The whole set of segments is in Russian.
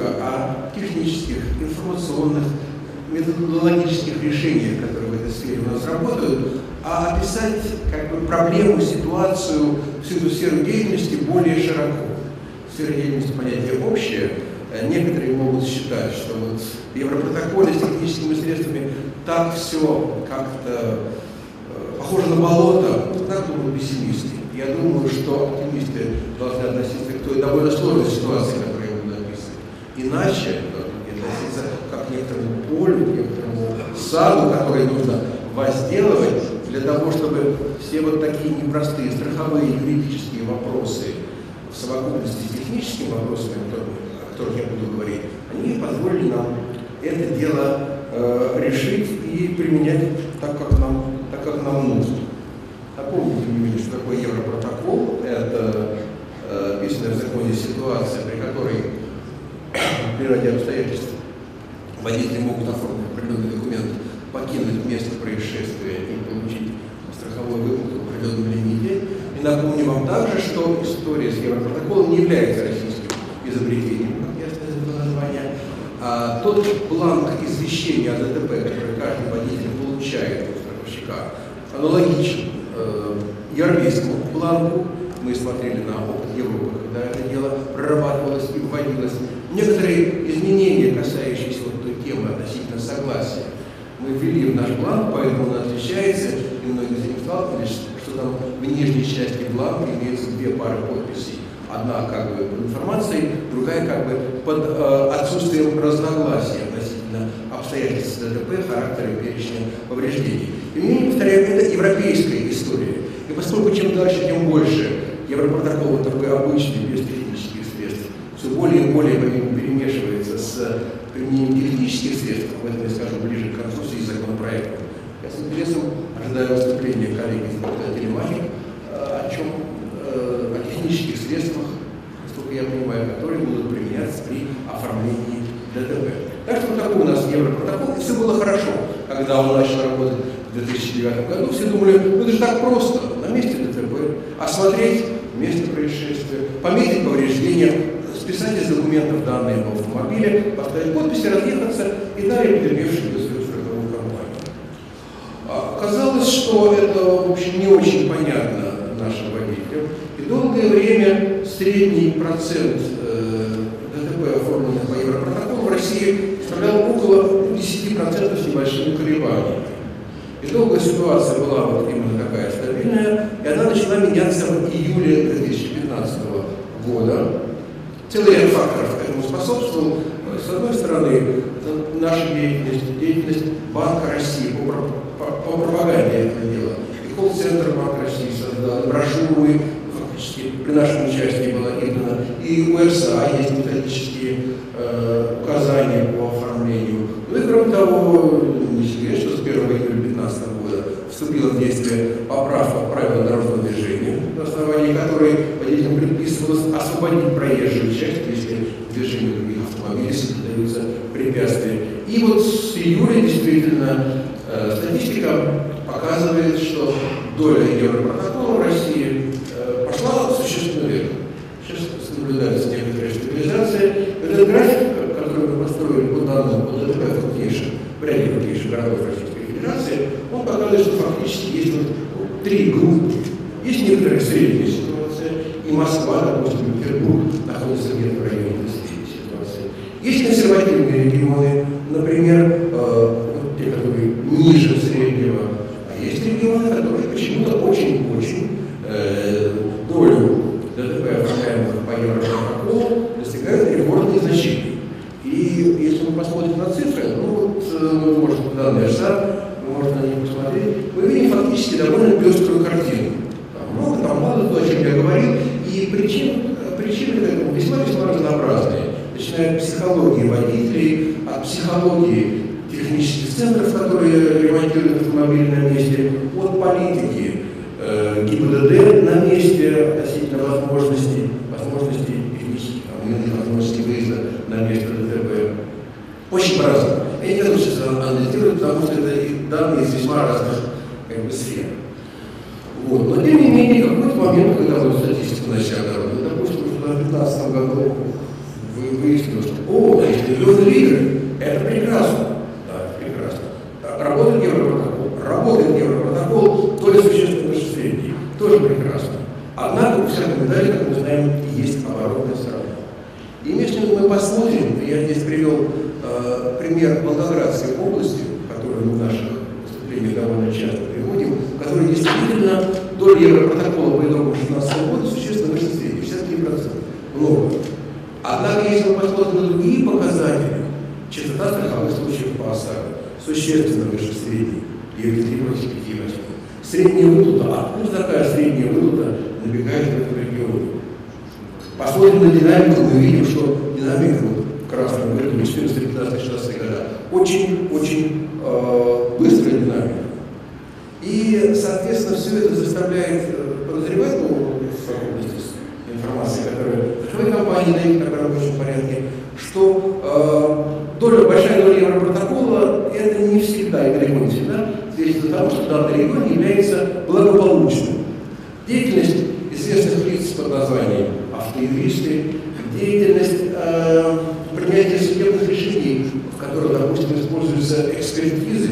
только о технических, информационных, методологических решениях, которые в этой сфере у нас работают, а описать как бы, проблему, ситуацию, всю эту сферу деятельности более широко. Сфера деятельности понятие общее. Некоторые могут считать, что вот в Европротоколе с техническими средствами так все как-то э, похоже на болото, так думают пессимисты. Я думаю, что оптимисты должны относиться к той довольно сложной ситуации, которую я буду описывать. Иначе относиться как к некоторому полю, к некоторому саду, который нужно возделывать для того, чтобы все вот такие непростые страховые юридические вопросы в совокупности с техническими вопросами, о которых я буду говорить, они позволили нам это дело э, решить и применять так, как нам, так, как нам нужно. Напомню, тем не менее, что такое Европротокол. Это э, описанная в законе ситуация, при которой при ряде обстоятельств водители могут оформить определенный документ, покинуть место происшествия и получить страховой выплату в определенном лимите. И напомню вам также, что история с Европротоколом не является российским изобретением, как ясно из этого. А тот бланк извещения о ДТП, который каждый водитель получает у страховщика, аналогичен э, европейскому бланку. Мы смотрели на опыт Европы, когда это дело прорабатывалось и вводилось. Некоторые изменения, касающиеся вот той темы относительно согласия, мы ввели в наш бланк, поэтому он отличается, и многие с ним сталкивались, что там в нижней части бланка имеются две пары подписей. Одна как бы под информацией, другая как бы под э, отсутствием разногласия относительно обстоятельств ДТП, характера и перечня повреждений. И не повторяю, это европейская история. И поскольку чем дальше, тем больше Европротокол такой обычный, без средств, все более и более, перемешивается с применением технических средств. Об этом я скажу ближе к концу с законопроекта. Я с интересом ожидаю выступления коллеги из Института телемахи, о чем, э, о технических средствах, насколько я понимаю, которые будут применяться при оформлении ДТП. Так что такой у нас Европротокол, и все было хорошо, когда он начал работать в 2009 году. Все думали, ну это же так просто, на месте ДТП, осмотреть место происшествия, пометить повреждения, списать из документов данные об автомобиле, поставить подписи, разъехаться и далее потерпевший свою страховую компанию. Оказалось, что это, в общем, не очень понятно нашим водителям. И долгое время средний процент э, ДТП, оформленных по Европротоколу, в России составлял около 10% с небольшими колебаниями. И долгая ситуация была вот именно такая стабильная, и она начала меняться в июле 2015 года. Целый ряд факторов этому способствовал. С одной стороны, наша деятельность, деятельность Банка России по, по, по пропаганде этого дела. И колл-центр Банка России создал, брошюры, фактически при нашем участии была издана, и у РСА есть методические э, указания по оформлению. Ну и кроме того, не секрет, что с 1 июля 2015 года вступила в действие поправка правил дорожного движения, на основании которой водителям освободить проезжую часть, если движению других автомобилей создаются препятствия. И вот с июля действительно э, статистика показывает, что доля Европротокола в России э, пошла существенно вверх. Сейчас наблюдается некоторая стабилизация. Этот график, который мы построили по данным по ДТП в крупнейших, в ряде крупнейших городов Российской Федерации, он показывает, что фактически есть вот три группы. Есть некоторая средняя ситуация, и Москва, допустим, Петербург находится где-то в районе этой средней ситуации. Есть консервативные регионы, например, э, вот те, которые ниже среднего, а есть регионы, которые почему-то очень-очень э, долю ДТП, оформляемых по Европротоколу, достигают рекордных значений. И если мы посмотрим на цифры, ну вот э, мы можем данные ША, вы можете на них посмотреть, мы видим фактически довольно пеструю картину. Там много, там мало, то, о чем я говорил, и причин, причины к этому весьма-весьма разнообразные. Начиная от психологии водителей, от психологии технических центров, которые ремонтируют автомобили на месте, от политики, э, ГИБДД на месте относительно возможностей, возможностей технических, там, возможностей выезда на место ДТП. Очень по-разному. Я не буду сейчас анализировать, потому что это данные из весьма разных как бы, сфер. Вот. Но тем не менее, какой-то момент, когда вот статистику начали обнародовать, допустим, в 2015 году вы выяснилось, что о, миллионы игры. Это прекрасно. Да, прекрасно. Работает Европротокол. Работает Европротокол, то ли существенно выше средней. Тоже прекрасно. Однако у всякой медали, как мы знаем, есть оборотная сторона. И если мы посмотрим, я здесь привел э, пример Волгоградской области, которую мы в наших выступлениях довольно часто приводим, которая действительно до Европротокола по итогам 2016 года существенно выше средней, 63%. Много. Однако, если мы посмотрим на другие показатели, частота страховых случаев по ОСАГО существенно выше средней, ее 3,85. Средняя выплата, а откуда такая средняя выплата набегает в этом регионе? Посмотрим на динамику, мы видим, что динамика вот, в красном графике 14, 15, 16 года очень-очень э, быстрая динамика. И, соответственно, все это заставляет э, подозревать, ну, в совокупности с информацией, которая страховые компании дают в рабочем порядке, что э, доля, большая доля Европротокола это не всегда и далеко не всегда свидетельствует о том, что данный регион является благополучным. Деятельность известных лиц под названием автоюристы, деятельность э, принятия судебных решений, в которых, допустим, используются экспертизы,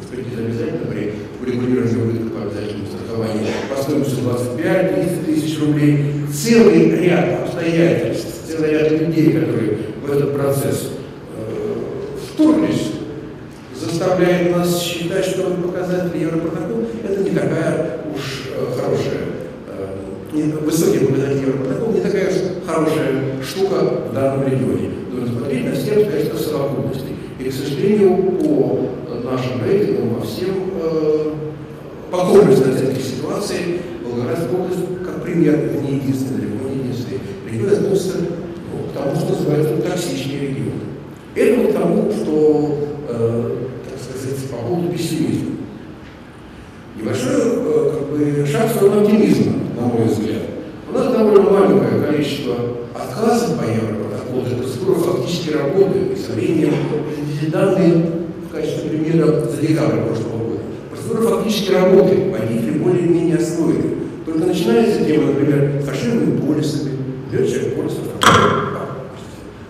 экспертизы обязательно при урегулировании убытков по обязательному страхованию по стоимости 25-30 тысяч рублей, целый ряд обстоятельств, целый ряд людей, которые в этот процесс э, вторглись, заставляет нас считать, что показатель Европротокол это не такая уж э, хорошая, э, высокий показатель Европротокол не такая уж хорошая штука в данном регионе. Нужно смотреть на все обстоятельства совокупности. И, к сожалению, по нашим рейтингам, по всем э, по комплексной оценке ситуации, Волгоградская область, как пример, не единственный, далеко не единственный, регион относится ну, к тому, что называется токсичный регион. Это к тому, что, э, так сказать, по поводу пессимизма. Небольшой э, как бы, шаг в сторону оптимизма, на мой взгляд. У нас довольно маленькое количество отказов по Европротоколу, процедура фактически работает. И со временем данные в качестве примера за декабрь прошлого года. Процедура фактически работает, водители более-менее освоены. Только начинается тема, например, фальшивыми полисами, берет человек полисов,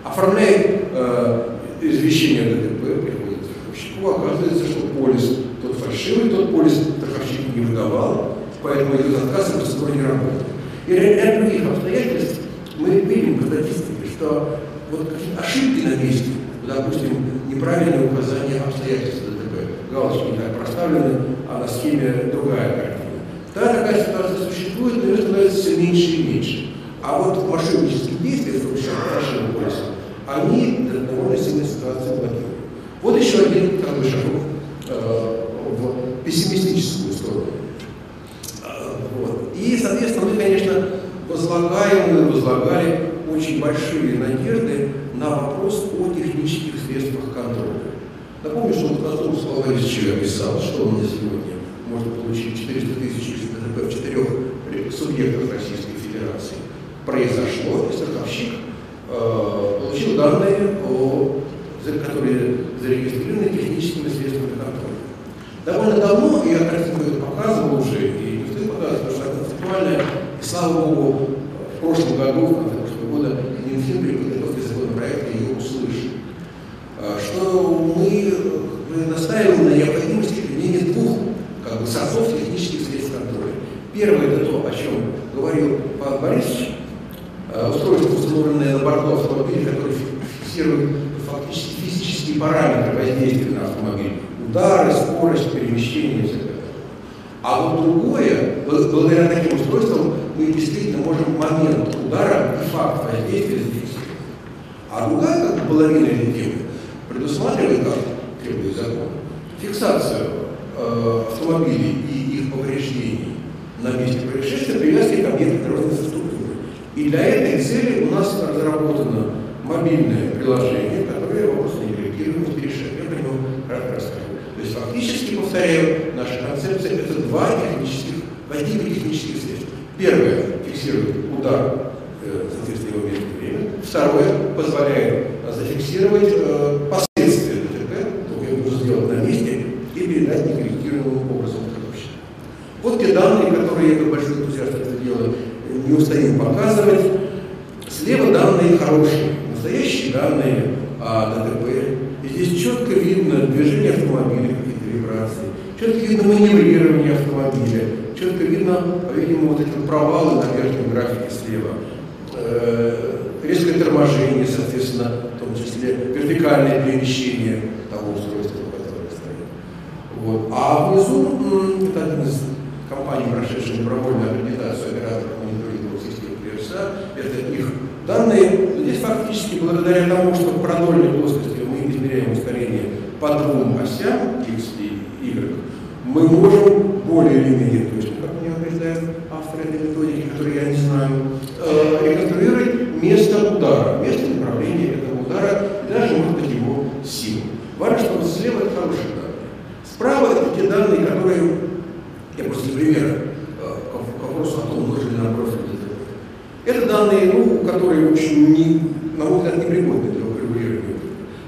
оформляет э, извещение ДТП, приходит к страховщику, оказывается, что полис тот фальшивый, тот полис страховщик не выдавал, поэтому идет отказ, и процедура не работает. И ряд других обстоятельств мы видим по статистике, что вот какие ошибки на месте, допустим, неправильное указание обстоятельств ДТП, галочки так проставлены, а на схеме другая картина. Да, такая ситуация существует, но ее становится все меньше и меньше. А вот мошеннические действия, в том числе они довольно сильно ситуацию блокируют. Вот еще один такой шагок э, в пессимистическую сторону. Вот. И, соответственно, мы, конечно, возлагаем, мы возлагали очень большие надежды на вопрос о технических средствах контроля. Напомню, Константин Славович описал, что он на сегодня может получить 400 тысяч ДТП в четырех субъектах Российской Федерации. Произошло, и страховщик э, получил данные, о, которые зарегистрированы техническими средствами контроля. Довольно давно, я картинку это показывал уже, и не стоит показывать, потому что это актуально, и слава богу, в прошлом году, в конце прошлого года, Минфин при подготовке законопроекта ее услышал. Что мы настаиваем на необходимости применения двух как бы, сортов технических средств контроля. Первое это то, о чем говорил Павел Борисович, устройство, установленное на борту автомобиля, которое фиксирует фактически физические параметры воздействия на автомобиль удары, скорость, перемещение и так далее. А вот другое, благодаря таким устройствам, мы действительно можем момент удара и факт воздействия зафиксировать. А другая как половина этой темы предусматривает, как требует закон, фиксацию э, автомобилей и их повреждений на месте происшествия, привязки к объектам дорожной инфраструктуры. И для этой цели у нас разработано мобильное приложение, которое вопрос не регулирует, решает. Я про него расскажу. То есть фактически, повторяю, наша концепция – это два технических, типа технических средств. Первое – фиксирует удар, э, соответственно, его место время. Второе – позволяет зафиксировать э, последствия ДТП, то это нужно сделать на месте и передать некорректируемым образом страховщику. Вот те данные, которые я как большой энтузиаст это дело не устаю показывать. Слева данные хорошие. Настоящие общие данные о ДТП. И здесь четко видно движение автомобиля, какие-то вибрации, четко видно маневрирование автомобиля, четко видно, по-видимому, вот эти провалы на верхнем графике слева. Э, резкое торможение, соответственно, в том числе вертикальное перемещение того устройства, которое стоит. Вот. А внизу, это один из компаний, прошедших добровольную аккредитацию операторов мониторинговых систем ПРСА, это их данные. Здесь фактически благодаря тому, что в продольной плоскости мы измеряем ускорение по двум осям, x и y, мы можем более или менее точно, как мне убеждают авторы этой методики, которые я не знаю, э, реконструировать место удара, место направления этого удара даже, может быть, его силу. Важно, что слева это хорошие данные. Справа это те данные, которые, я просто пример э, к вопросу о том, нужно ли нам профиль это данные, ну, которые, в общем, не, на мой взгляд, непригодны для регулирования.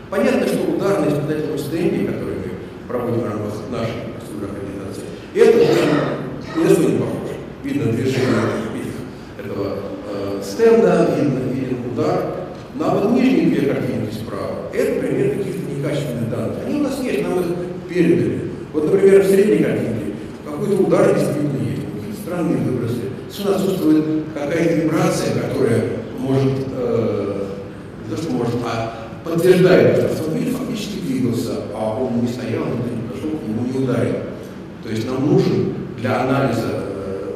Понятно, что ударные испытательные стенды, которые мы проводим в рамках нашей аккредитации, это ни на что не похоже. Видно движение этого э, стенда, видно, виден удар. На вот нижние две картинки справа, это пример каких-то некачественных данных. Они у нас есть, нам их передали. Вот, например, в средней картинке какой-то удар действительно есть, странные выбросы. Совершенно отсутствует какая-то вибрация, которая может, э, не то что может, а подтверждает, что автомобиль фактически двигался, а он не стоял, никто не пошел, к не ударил. То есть нам нужен для анализа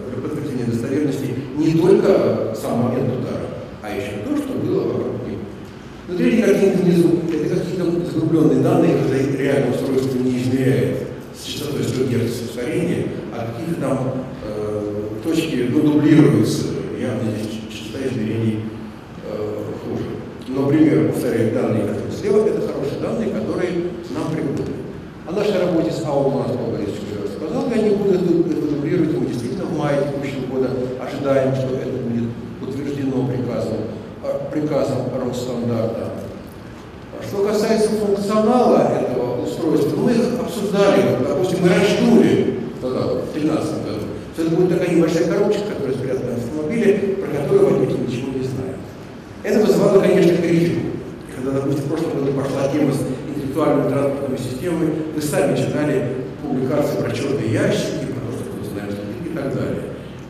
для подтверждения достоверности не только сам момент удара, а еще то, что было вокруг него. Но третья картинка внизу – закрупленные данные, когда реально устройство не измеряет с частотой 100 Гц ускорения, а какие-то там э, точки ну, дублируются, явно здесь частота измерений э, хуже. Но пример, повторяю, данные, которые слева, это хорошие данные, которые нам пригодны. О нашей работе с АО Павел Борисович уже рассказал, я не буду это, дублировать, мы действительно в мае текущего года ожидаем, что это будет утверждено приказом, а, приказом Росстандарта. Что касается функционала этого устройства, мы их обсуждали, допустим, мы раздули тогда, в 2013 году, что это будет такая небольшая коробочка, которая спрятана в автомобиле, про которую водитель ничего не знает. Это вызывало, конечно, критику. Когда, допустим, в прошлом году пошла тема с интеллектуальными транспортными системами, вы сами читали публикации про черные ящики, про то, что кто знает, и так далее.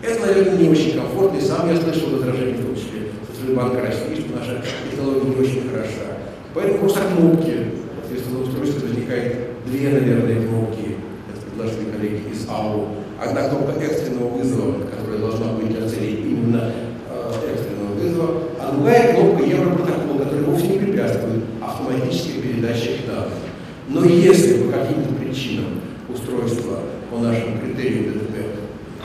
Это, наверное, не очень комфортно, и сам я слышал возражения, в том числе со стороны Банка России, что наша технология не очень хороша. Поэтому просто кнопки, соответственно, устройстве возникает две, наверное, кнопки, это предложили коллеги из АУ. Одна кнопка экстренного вызова, которая должна быть для целей именно э, экстренного вызова, а другая кнопка Европротокола, которая вовсе не препятствует автоматической передаче данных. Но если по каким-то причинам устройство по нашим критериям ДТП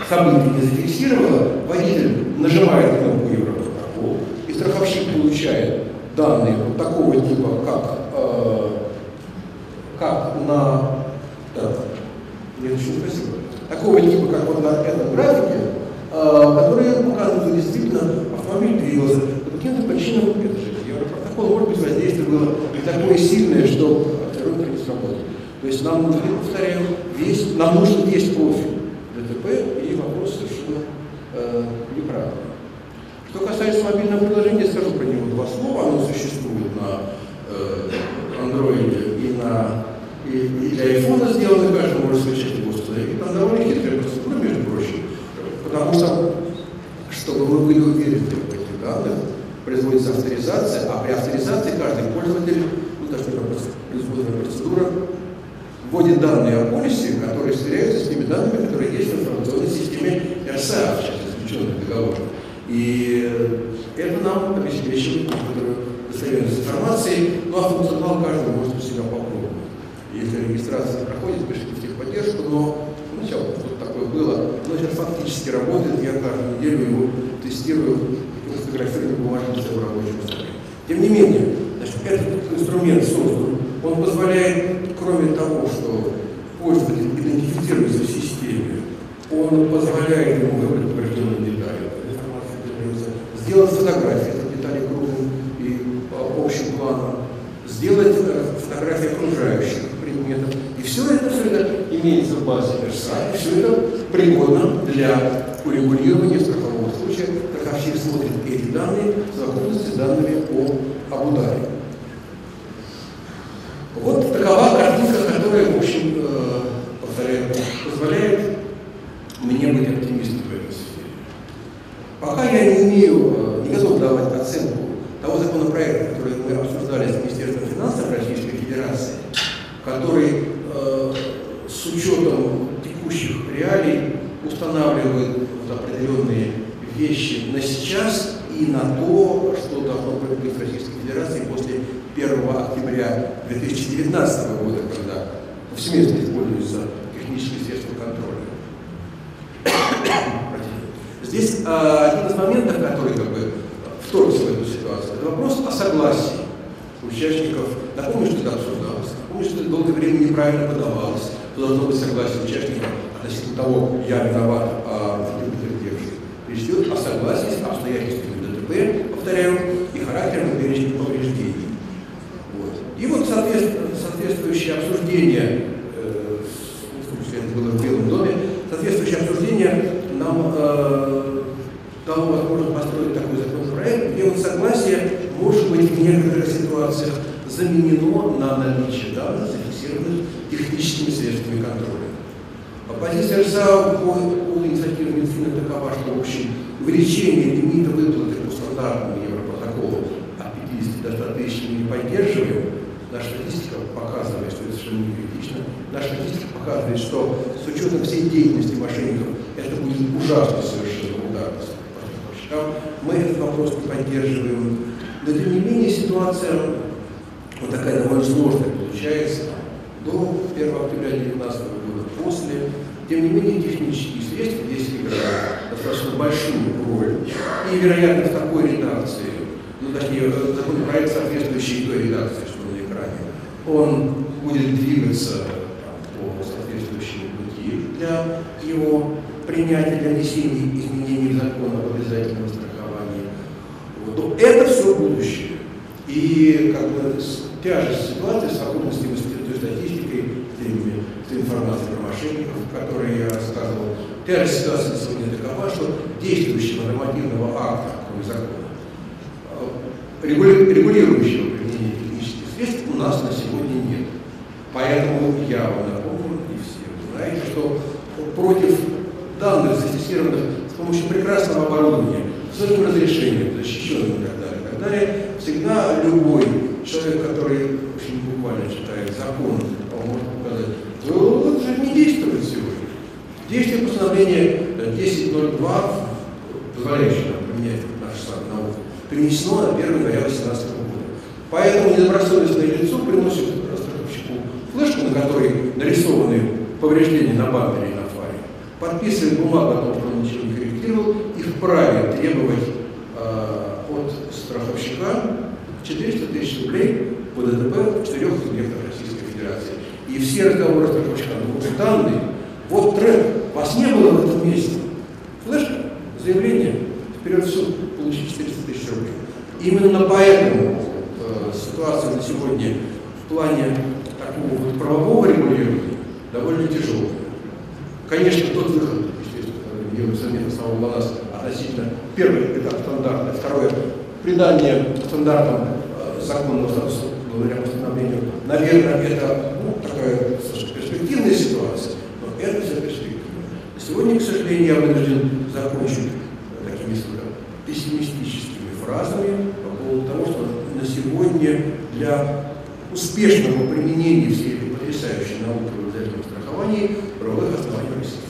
событий не зафиксировало, водитель нажимает кнопку Европротокол, и страховщик получает данные вот такого типа, как, э, как на... Да, я еще спасибо. Такого типа, как вот на этом графике, э, которые показывают, что действительно автомобиль двигался. По каким-то причинам, это же Европротокол, может быть, воздействие было не такое сильное, что второй не сработал. То есть нам нужно, повторяю, весь, нам нужен весь профиль ДТП, и вопрос совершенно э, неправильный. Что касается мобильного приложения, скажу про него два слова. Оно существует на э, Android и, на, и, и для iPhone сделано, каждый может скачать его установить. Там довольно хитрая процедура, между прочим, потому что, чтобы мы были уверены в этих данных, производится авторизация, а при авторизации каждый пользователь, ну, даже производная процедура, вводит данные о полисе, которые сверяются с теми данными, которые есть в информационной системе РСА, сейчас исключенных договоров. И это нам обеспечивает некоторую достоверность информации, ну а функционал каждый может у себя попробовать. Если регистрация проходит, пишите в техподдержку, но сначала что-то такое было, но сейчас фактически работает, я каждую неделю его тестирую, фотографирую бумажную в рабочем столе. Тем не менее, значит, этот инструмент создан, он позволяет, кроме того, что пользователь идентифицируется в системе, он позволяет ему выбрать определенные детали, сделать фотографии этих деталей крупным и общим планом, сделать фотографии окружающих предметов. И все это, все это имеется в базе РСА, и все это пригодно для урегулирования страхового случая. Страховщик смотрит эти данные в совокупности с данными о, об ударе. Вот такова картинка, которая, в общем, э, повторяю, позволяет мне быть оптимистом в этой сфере. Пока я не готов давать оценку того законопроекта, который мы обсуждали с Министерством финансов Российской Федерации, который э, с учетом текущих реалий устанавливает вот определенные вещи на сейчас и на то, что должно быть в Российской Федерации после 1 октября 2019 года, когда повсеместно используются технические средства контроля. Здесь а, один из моментов, который как бы в эту ситуацию, это вопрос о согласии участников. Напомню, что это обсуждалось. Напомню, что это долгое время неправильно подавалось. Должно быть согласие участников относительно того, я виноват, а ты потерпевший. Речь идет о согласии с обстоятельствами ДТП, повторяю, и характером перечня повреждений. Вот. И вот соответствующее обсуждение, э, в том числе это было в Белом доме, соответствующее обсуждение нам э, дало возможность построить такой законопроект, где вот согласие может быть в некоторых ситуациях заменено на наличие данных, зафиксированных техническими средствами контроля. Позиция РСА по, по инициативе Минфина такова, что, в общем, увеличение лимита выплаты по стандартному Европротоколу от 50 до 100 тысяч мы не поддерживаем. Наша статистика показывает, что это совершенно не критично. Наша статистика показывает, что с учетом всей деятельности мошенников это будет ужасно совершенно удар Мы этот вопрос не поддерживаем. Но тем не менее ситуация вот такая довольно сложная получается до 1 октября 2019 года, после. Тем не менее, технические средства здесь играют достаточно большую роль. И, вероятно, в такой редакции, ну, точнее, законопроект, соответствующий той редакции, что на экране, он будет двигаться по соответствующему пути для его принятия, для внесения изменений в закон об обязательном страховании. Вот. Это все будущее. И как бы тяжесть ситуации совокупности с той статистикой, той информацией про мошенников, которые я рассказывал, тяжесть ситуации сегодня такова, что действующего нормативного акта, кроме закона, э, регулирующего применение технических средств у нас на сегодня нет. Поэтому я вам напомню, и все знаете, что против данных, зафиксированных с помощью прекрасного оборудования, с высоким разрешением, защищенным и так далее, и так далее, всегда любой человек, который очень буквально читает закон, он может показать, ну, это же не действует сегодня. Действие постановления 10.02, позволяющее нам применять наш сад наук, перенесено на 1 января 2018 года. Поэтому недобросовестное лицо приносит страховщику флешку, на которой нарисованы повреждения на бампере и на фаре, подписывает бумагу о том, что он ничего не корректировал, и вправе требовать э, от страховщика 400 тысяч рублей по ДТП в четырех субъектах Российской Федерации. И все разговоры с страховщиками, вот данные, вот трек, вас не было в этом месте. Флешка, заявление, вперед в суд, получить 400 тысяч рублей. Именно поэтому э, ситуация на сегодня в плане такого вот правового регулирования довольно тяжелая. Конечно, тот выход, естественно, который делает совместно самого ЛАНАС относительно первый этап стандарта, второе придание стандартам э, законного статуса благодаря постановлению, наверное, это ну, такая перспективная ситуация, но это все перспектива. Сегодня, к сожалению, я вынужден закончить такими пессимистическими фразами по поводу того, что на сегодня для успешного применения всей этой потрясающей науки в обязательном страховании правовых оснований России